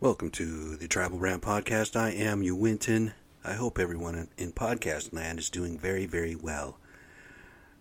Welcome to the Tribal Rant Podcast. I am you, Winton. I hope everyone in podcast land is doing very, very well.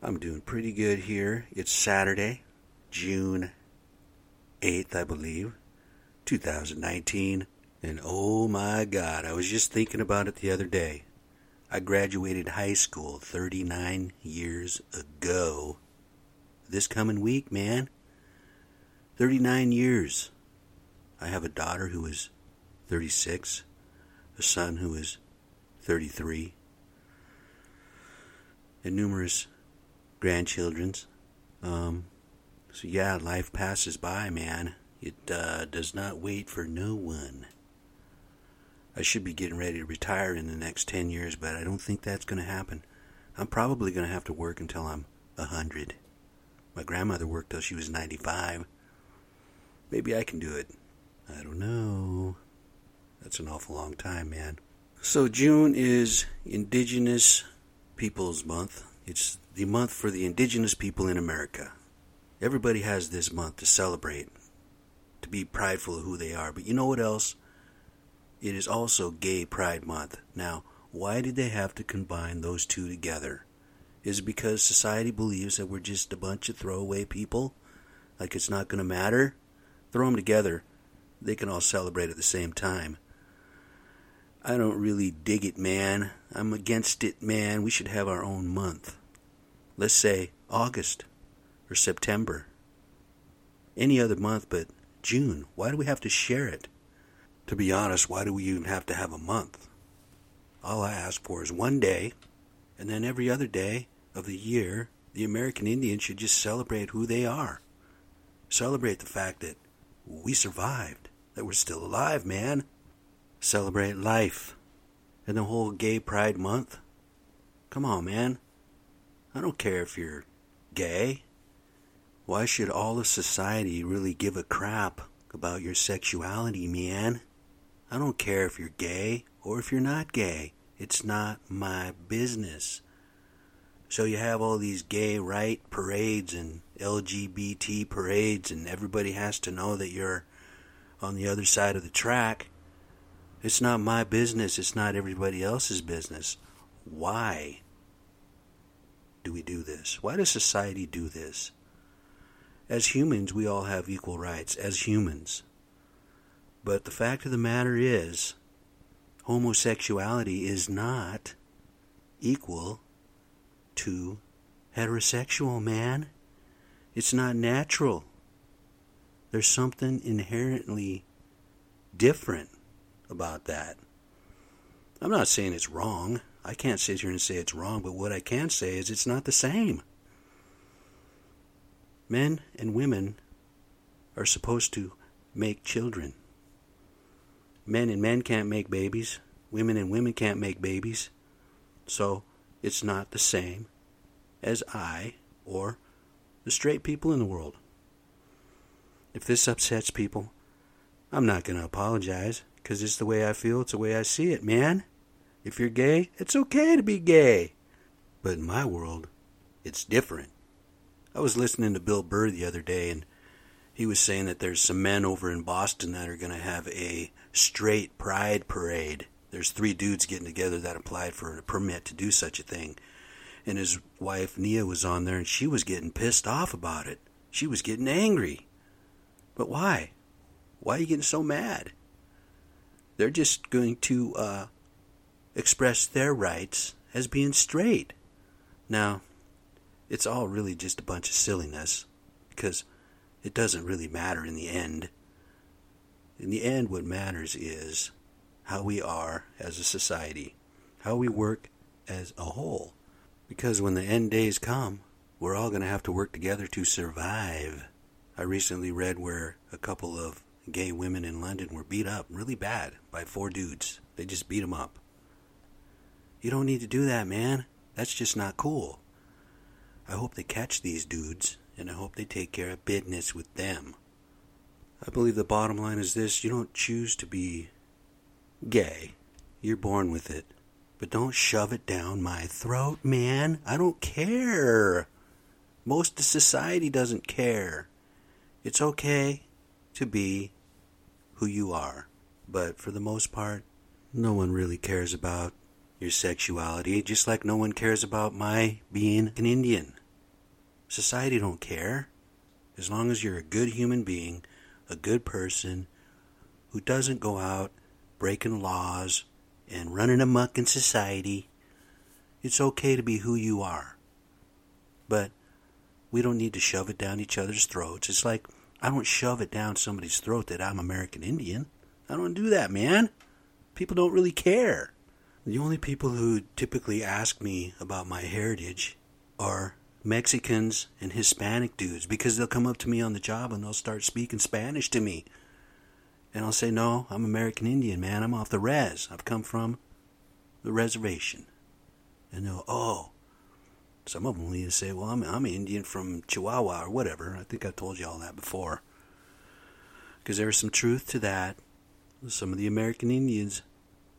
I'm doing pretty good here. It's Saturday, June 8th, I believe, 2019. And oh my God, I was just thinking about it the other day. I graduated high school 39 years ago. This coming week, man. 39 years. I have a daughter who is 36, a son who is 33, and numerous grandchildrens. Um, so yeah, life passes by, man. It uh, does not wait for no one. I should be getting ready to retire in the next 10 years, but I don't think that's going to happen. I'm probably going to have to work until I'm a 100. My grandmother worked till she was 95. Maybe I can do it. I don't know. That's an awful long time, man. So, June is Indigenous Peoples Month. It's the month for the indigenous people in America. Everybody has this month to celebrate, to be prideful of who they are. But you know what else? It is also Gay Pride Month. Now, why did they have to combine those two together? Is it because society believes that we're just a bunch of throwaway people? Like it's not going to matter? Throw them together. They can all celebrate at the same time. I don't really dig it, man. I'm against it, man. We should have our own month. Let's say August or September. Any other month but June. Why do we have to share it? To be honest, why do we even have to have a month? All I ask for is one day, and then every other day of the year, the American Indian should just celebrate who they are. Celebrate the fact that we survived, that we're still alive, man. Celebrate life. And the whole gay pride month. Come on, man. I don't care if you're gay. Why should all of society really give a crap about your sexuality, man? I don't care if you're gay or if you're not gay. It's not my business. So you have all these gay right parades and LGBT parades, and everybody has to know that you're on the other side of the track. It's not my business. It's not everybody else's business. Why do we do this? Why does society do this? As humans, we all have equal rights, as humans. But the fact of the matter is, homosexuality is not equal to heterosexual, man. It's not natural. There's something inherently different about that. I'm not saying it's wrong. I can't sit here and say it's wrong, but what I can say is it's not the same. Men and women are supposed to make children. Men and men can't make babies. Women and women can't make babies. So it's not the same as I or the straight people in the world. If this upsets people, I'm not going to apologize because it's the way I feel, it's the way I see it, man. If you're gay, it's okay to be gay. But in my world, it's different. I was listening to Bill Burr the other day, and he was saying that there's some men over in Boston that are going to have a straight pride parade. There's three dudes getting together that applied for a permit to do such a thing. And his wife, Nia, was on there, and she was getting pissed off about it. She was getting angry. But why? Why are you getting so mad? They're just going to uh, express their rights as being straight. Now, it's all really just a bunch of silliness because it doesn't really matter in the end. In the end, what matters is how we are as a society, how we work as a whole. Because when the end days come, we're all going to have to work together to survive. I recently read where a couple of gay women in London were beat up really bad by four dudes. They just beat them up. You don't need to do that, man. That's just not cool. I hope they catch these dudes and I hope they take care of business with them. I believe the bottom line is this you don't choose to be gay, you're born with it. But don't shove it down my throat, man. I don't care. Most of society doesn't care. It's okay to be who you are. But for the most part, no one really cares about your sexuality, just like no one cares about my being an Indian. Society don't care. As long as you're a good human being, a good person who doesn't go out breaking laws and running amuck in society, it's okay to be who you are. But we don't need to shove it down each other's throats. It's like I don't shove it down somebody's throat that I'm American Indian. I don't do that, man. People don't really care. The only people who typically ask me about my heritage are Mexicans and Hispanic dudes because they'll come up to me on the job and they'll start speaking Spanish to me. And I'll say, No, I'm American Indian, man. I'm off the res. I've come from the reservation. And they'll, Oh. Some of them will even say, Well, I'm, I'm Indian from Chihuahua or whatever. I think I've told you all that before. Because there is some truth to that. Some of the American Indians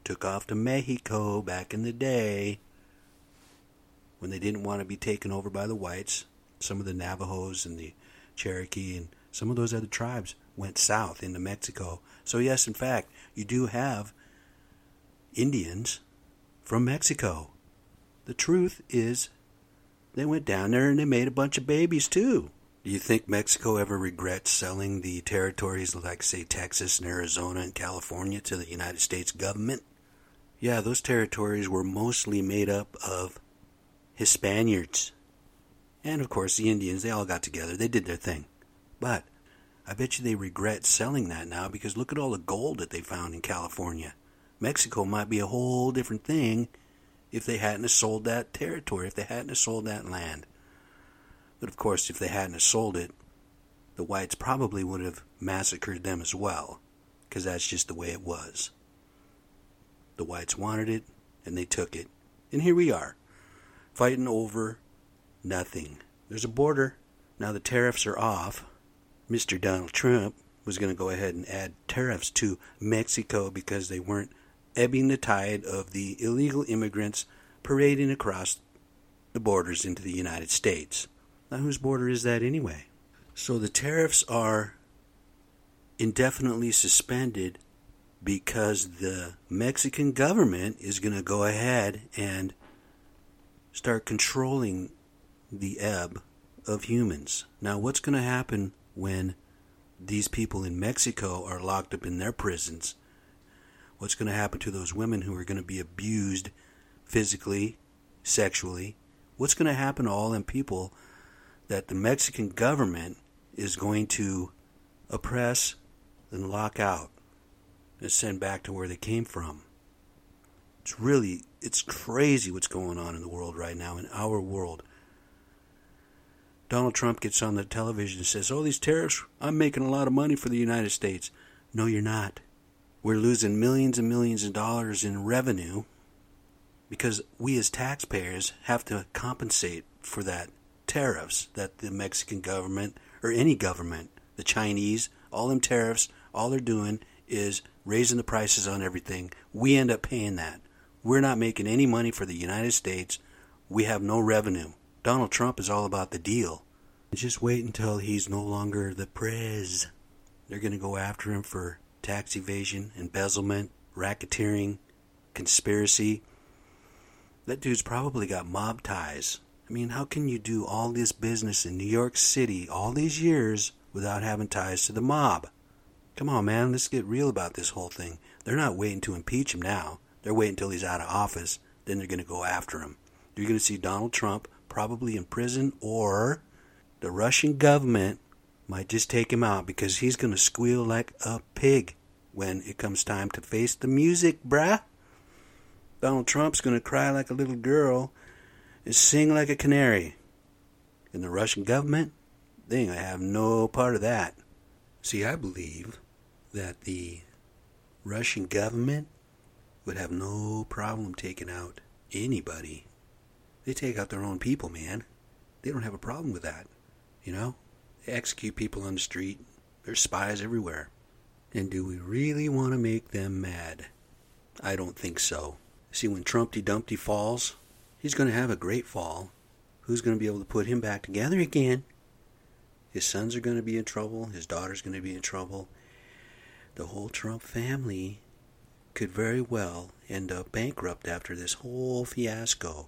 took off to Mexico back in the day when they didn't want to be taken over by the whites. Some of the Navajos and the Cherokee and some of those other tribes went south into Mexico. So, yes, in fact, you do have Indians from Mexico. The truth is, they went down there and they made a bunch of babies too. Do you think Mexico ever regrets selling the territories like, say, Texas and Arizona and California to the United States government? Yeah, those territories were mostly made up of Hispaniards. And of course, the Indians, they all got together. They did their thing. But I bet you they regret selling that now because look at all the gold that they found in California. Mexico might be a whole different thing if they hadn't sold that territory, if they hadn't sold that land. But of course, if they hadn't sold it, the whites probably would have massacred them as well, because that's just the way it was. The whites wanted it, and they took it. And here we are fighting over nothing. There's a border. Now the tariffs are off. Mr. Donald Trump was going to go ahead and add tariffs to Mexico because they weren't ebbing the tide of the illegal immigrants parading across the borders into the United States. Now, whose border is that anyway? So the tariffs are indefinitely suspended because the Mexican government is going to go ahead and start controlling the ebb of humans. Now, what's going to happen when these people in Mexico are locked up in their prisons? What's going to happen to those women who are going to be abused physically, sexually? What's going to happen to all them people that the Mexican government is going to oppress and lock out and send back to where they came from? It's really it's crazy what's going on in the world right now, in our world. Donald Trump gets on the television and says, Oh, these tariffs, I'm making a lot of money for the United States. No, you're not. We're losing millions and millions of dollars in revenue because we as taxpayers have to compensate for that tariffs that the Mexican government or any government, the Chinese, all them tariffs, all they're doing is raising the prices on everything. We end up paying that. We're not making any money for the United States. We have no revenue. Donald Trump is all about the deal. Just wait until he's no longer the prez. They're going to go after him for tax evasion, embezzlement, racketeering, conspiracy. That dude's probably got mob ties. I mean, how can you do all this business in New York City all these years without having ties to the mob? Come on, man, let's get real about this whole thing. They're not waiting to impeach him now. They're waiting until he's out of office. Then they're going to go after him. You're going to see Donald Trump probably in prison, or the Russian government might just take him out because he's going to squeal like a pig when it comes time to face the music, bruh. Donald Trump's going to cry like a little girl and sing like a canary. And the Russian government, they ain't going to have no part of that. See, I believe that the Russian government would have no problem taking out anybody. They take out their own people, man. They don't have a problem with that. You know? Execute people on the street. There's spies everywhere. And do we really want to make them mad? I don't think so. See, when Trumpty Dumpty falls, he's going to have a great fall. Who's going to be able to put him back together again? His sons are going to be in trouble. His daughter's going to be in trouble. the whole Trump family could very well end up bankrupt after this whole fiasco.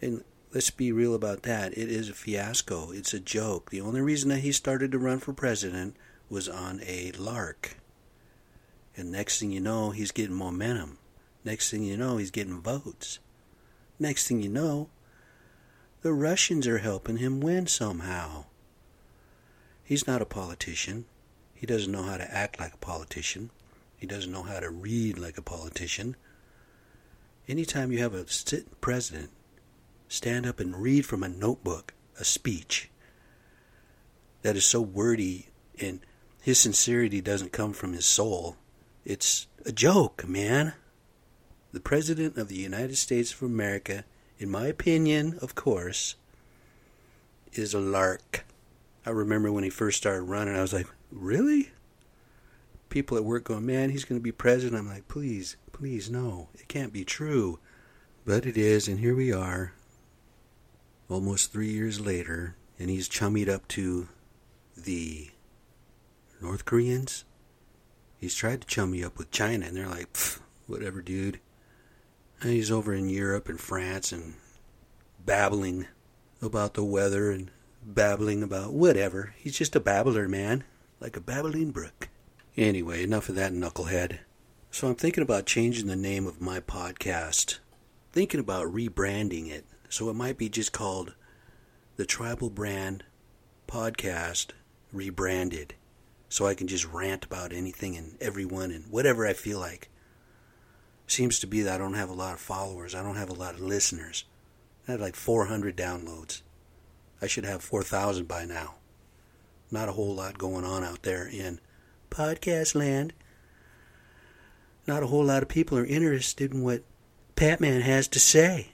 And let's be real about that. It is a fiasco. It's a joke. The only reason that he started to run for president was on a lark. And next thing you know, he's getting momentum. Next thing you know, he's getting votes. Next thing you know, the Russians are helping him win somehow. He's not a politician. He doesn't know how to act like a politician. He doesn't know how to read like a politician. Anytime you have a sitting president stand up and read from a notebook a speech that is so wordy and his sincerity doesn't come from his soul, it's a joke, man. The President of the United States of America, in my opinion, of course, is a lark. I remember when he first started running, I was like, really? People at work going, man, he's going to be president. I'm like, please, please, no. It can't be true. But it is, and here we are, almost three years later, and he's chummied up to the North Koreans he's tried to chum me up with China, and they're like, whatever, dude. And he's over in Europe and France and babbling about the weather and babbling about whatever. He's just a babbler, man, like a babbling brook. Anyway, enough of that knucklehead. So I'm thinking about changing the name of my podcast, thinking about rebranding it. So it might be just called the Tribal Rant Podcast Rebranded so I can just rant about anything and everyone and whatever I feel like. Seems to be that I don't have a lot of followers. I don't have a lot of listeners. I have like 400 downloads. I should have 4,000 by now. Not a whole lot going on out there in podcast land. Not a whole lot of people are interested in what Patman has to say.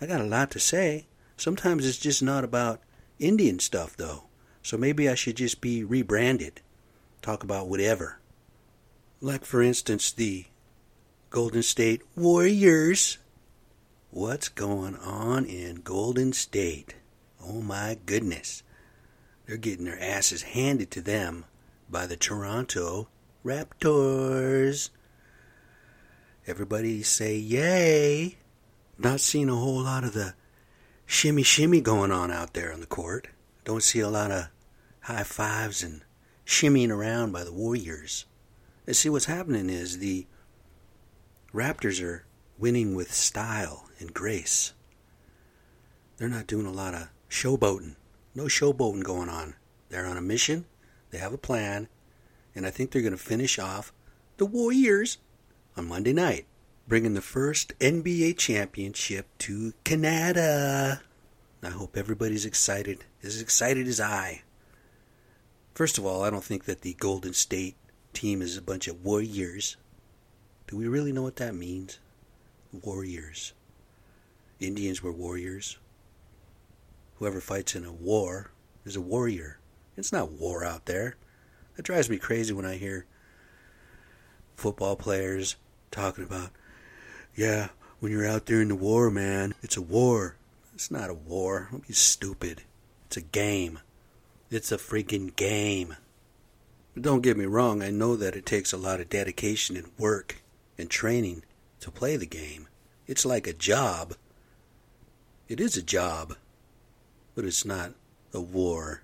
I got a lot to say. Sometimes it's just not about Indian stuff, though. So maybe I should just be rebranded. Talk about whatever. Like, for instance, the Golden State Warriors. What's going on in Golden State? Oh my goodness. They're getting their asses handed to them by the Toronto Raptors. Everybody say yay. Not seeing a whole lot of the shimmy shimmy going on out there on the court. Don't see a lot of high fives and shimmying around by the Warriors. And see, what's happening is the Raptors are winning with style and grace. They're not doing a lot of showboating. No showboating going on. They're on a mission, they have a plan, and I think they're going to finish off the Warriors on Monday night, bringing the first NBA championship to Canada. I hope everybody's excited, as excited as I. First of all, I don't think that the Golden State team is a bunch of warriors. Do we really know what that means? Warriors. Indians were warriors. Whoever fights in a war is a warrior. It's not war out there. That drives me crazy when I hear football players talking about, yeah, when you're out there in the war, man, it's a war. It's not a war. Don't be stupid. It's a game. It's a freaking game. But don't get me wrong, I know that it takes a lot of dedication and work and training to play the game. It's like a job. It is a job, but it's not a war.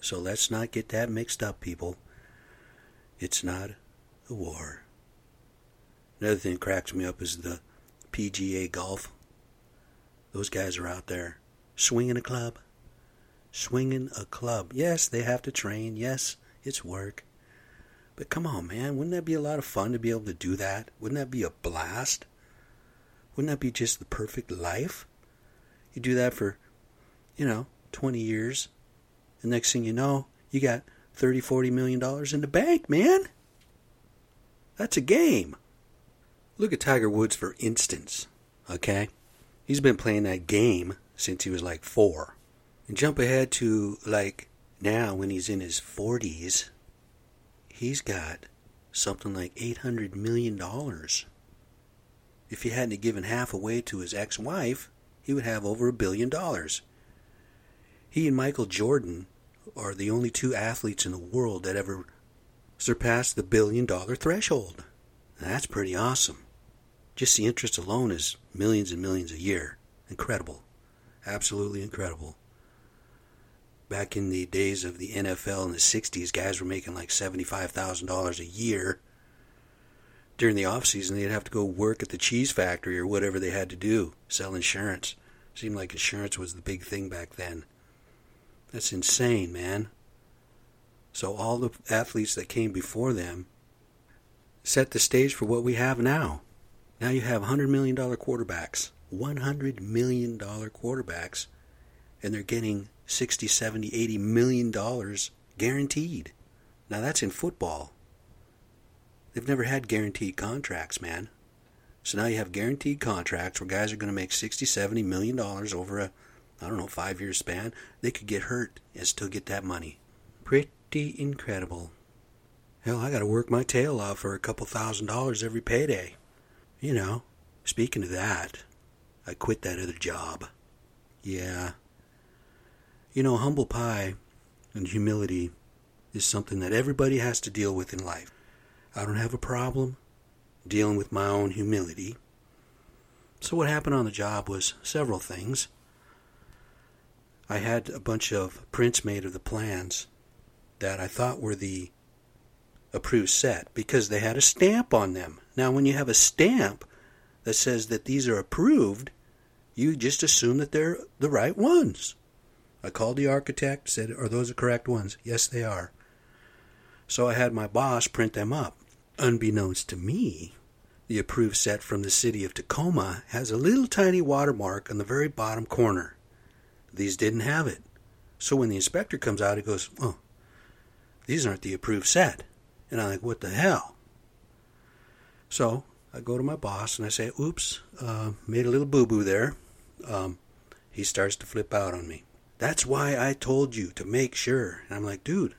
So let's not get that mixed up, people. It's not a war. Another thing that cracks me up is the PGA golf. Those guys are out there swinging a club swinging a club. Yes, they have to train. Yes, it's work. But come on, man. Wouldn't that be a lot of fun to be able to do that? Wouldn't that be a blast? Wouldn't that be just the perfect life? You do that for, you know, 20 years. The next thing you know, you got 30, 40 million dollars in the bank, man. That's a game. Look at Tiger Woods, for instance. Okay? He's been playing that game since he was like four. And jump ahead to like now when he's in his 40s, he's got something like $800 million. If he hadn't given half away to his ex wife, he would have over a billion dollars. He and Michael Jordan are the only two athletes in the world that ever surpassed the billion dollar threshold. That's pretty awesome. Just the interest alone is millions and millions a year. Incredible. Absolutely incredible. Back in the days of the NFL in the 60s, guys were making like $75,000 a year. During the off season, they'd have to go work at the cheese factory or whatever they had to do, sell insurance. Seemed like insurance was the big thing back then. That's insane, man. So all the athletes that came before them set the stage for what we have now. Now you have $100 million quarterbacks. $100 million quarterbacks. And they're getting 60, 70, 80 million dollars guaranteed. Now that's in football. They've never had guaranteed contracts, man. So now you have guaranteed contracts where guys are going to make 60, 70 million dollars over a I don't know, 5 year span. They could get hurt and still get that money. Pretty incredible. Hell, I got to work my tail off for a couple thousand dollars every payday. You know, speaking of that, I quit that other job. Yeah. You know, humble pie and humility is something that everybody has to deal with in life. I don't have a problem dealing with my own humility. So, what happened on the job was several things. I had a bunch of prints made of the plans that I thought were the approved set because they had a stamp on them. Now, when you have a stamp that says that these are approved, you just assume that they're the right ones. I called the architect, said, Are those the correct ones? Yes, they are. So I had my boss print them up. Unbeknownst to me, the approved set from the city of Tacoma has a little tiny watermark on the very bottom corner. These didn't have it. So when the inspector comes out, he goes, Oh, these aren't the approved set. And I'm like, What the hell? So I go to my boss and I say, Oops, uh, made a little boo boo there. Um, he starts to flip out on me. That's why I told you to make sure. And I'm like, dude,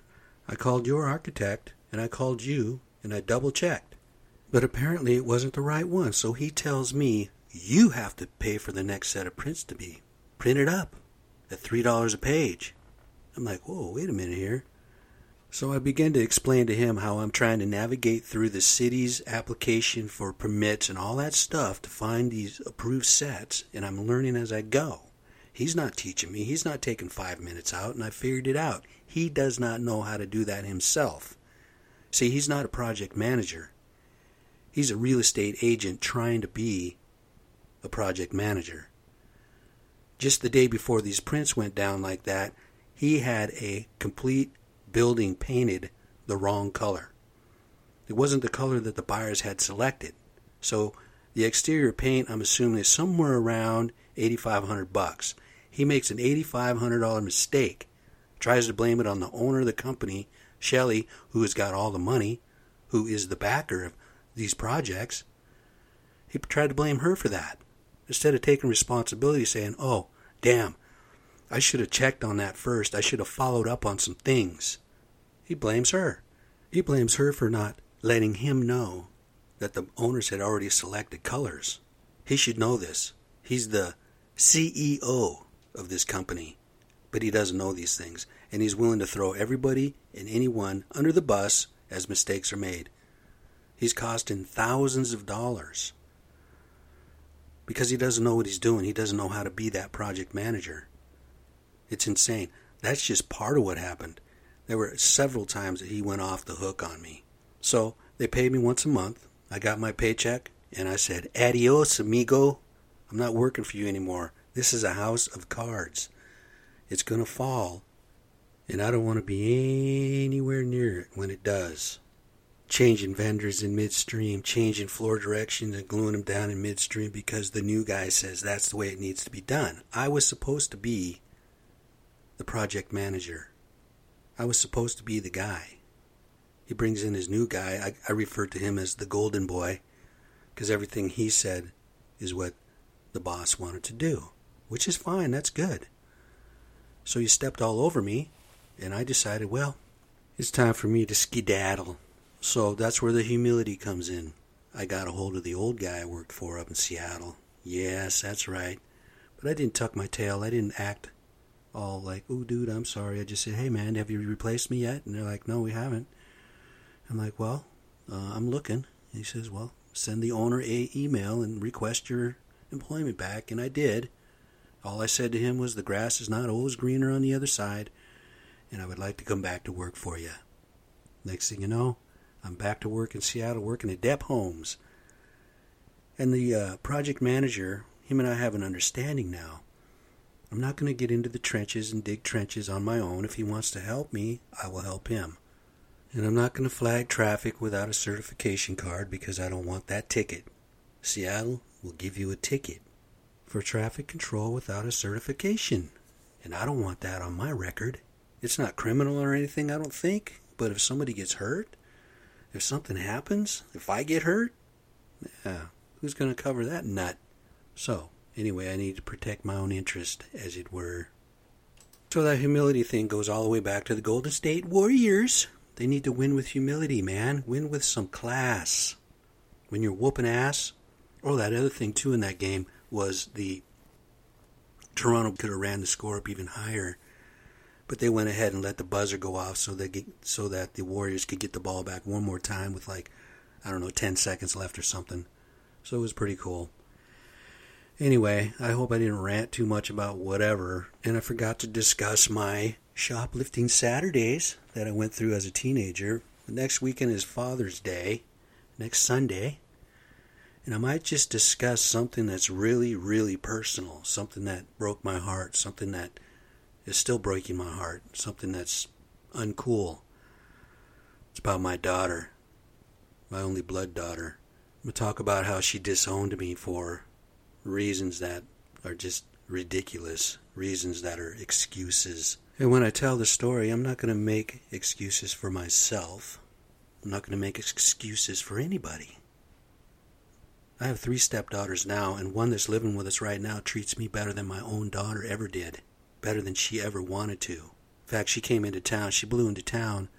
I called your architect and I called you and I double checked. But apparently it wasn't the right one. So he tells me, you have to pay for the next set of prints to be printed up at $3 a page. I'm like, whoa, wait a minute here. So I began to explain to him how I'm trying to navigate through the city's application for permits and all that stuff to find these approved sets, and I'm learning as I go. He's not teaching me. He's not taking five minutes out, and I figured it out. He does not know how to do that himself. See, he's not a project manager. He's a real estate agent trying to be a project manager. Just the day before these prints went down like that, he had a complete building painted the wrong color. It wasn't the color that the buyers had selected. So the exterior paint, I'm assuming, is somewhere around 8500 bucks. He makes an $8,500 mistake, tries to blame it on the owner of the company, Shelley, who has got all the money, who is the backer of these projects. He tried to blame her for that instead of taking responsibility, saying, Oh, damn, I should have checked on that first. I should have followed up on some things. He blames her. He blames her for not letting him know that the owners had already selected colors. He should know this. He's the CEO of this company, but he doesn't know these things, and he's willing to throw everybody and anyone under the bus as mistakes are made. He's costing thousands of dollars because he doesn't know what he's doing. He doesn't know how to be that project manager. It's insane. That's just part of what happened. There were several times that he went off the hook on me. So they paid me once a month. I got my paycheck and I said, Adios, amigo. I'm not working for you anymore. This is a house of cards. It's going to fall, and I don't want to be anywhere near it when it does. Changing vendors in midstream, changing floor directions and gluing them down in midstream because the new guy says that's the way it needs to be done. I was supposed to be the project manager. I was supposed to be the guy. He brings in his new guy. I, I refer to him as the golden boy because everything he said is what the boss wanted to do which is fine, that's good. So you stepped all over me, and I decided, well, it's time for me to skedaddle. So that's where the humility comes in. I got a hold of the old guy I worked for up in Seattle. Yes, that's right. But I didn't tuck my tail. I didn't act all like, oh, dude, I'm sorry. I just said, hey, man, have you replaced me yet? And they're like, no, we haven't. I'm like, well, uh, I'm looking. And he says, well, send the owner a email and request your employment back. And I did. All I said to him was, the grass is not always greener on the other side, and I would like to come back to work for you. Next thing you know, I'm back to work in Seattle working at Depp Homes. And the uh, project manager, him and I have an understanding now. I'm not going to get into the trenches and dig trenches on my own. If he wants to help me, I will help him. And I'm not going to flag traffic without a certification card because I don't want that ticket. Seattle will give you a ticket for traffic control without a certification. And I don't want that on my record. It's not criminal or anything, I don't think. But if somebody gets hurt, if something happens, if I get hurt, yeah, who's going to cover that nut? So, Anyway, I need to protect my own interest, as it were. So that humility thing goes all the way back to the Golden State Warriors. They need to win with humility, man. Win with some class. When you're whooping ass. Oh, that other thing too in that game was the Toronto could have ran the score up even higher, but they went ahead and let the buzzer go off so they get, so that the Warriors could get the ball back one more time with like I don't know ten seconds left or something. So it was pretty cool. Anyway, I hope I didn't rant too much about whatever, and I forgot to discuss my shoplifting Saturdays that I went through as a teenager. Next weekend is Father's Day, next Sunday, and I might just discuss something that's really, really personal, something that broke my heart, something that is still breaking my heart, something that's uncool. It's about my daughter, my only blood daughter. I'm going to talk about how she disowned me for reasons that are just ridiculous, reasons that are excuses. And when I tell the story, I'm not going to make excuses for myself. I'm not going to make excuses for anybody. I have three stepdaughters now, and one that's living with us right now treats me better than my own daughter ever did, better than she ever wanted to. In fact, she came into town, she blew into town.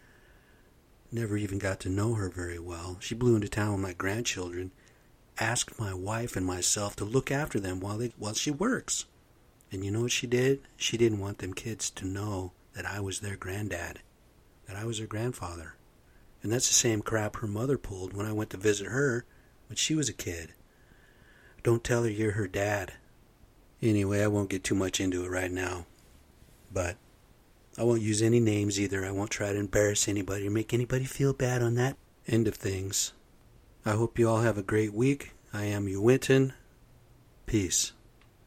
Never even got to know her very well. She blew into town with my grandchildren asked my wife and myself to look after them while they while she works. And you know what she did? She didn't want them kids to know that I was their granddad, that I was their grandfather. And that's the same crap her mother pulled when I went to visit her when she was a kid. Don't tell her you're her dad. Anyway, I won't get too much into it right now. But I won't use any names either. I won't try to embarrass anybody or make anybody feel bad on that end of things. I hope you all have a great week. I am Uwinton. Peace.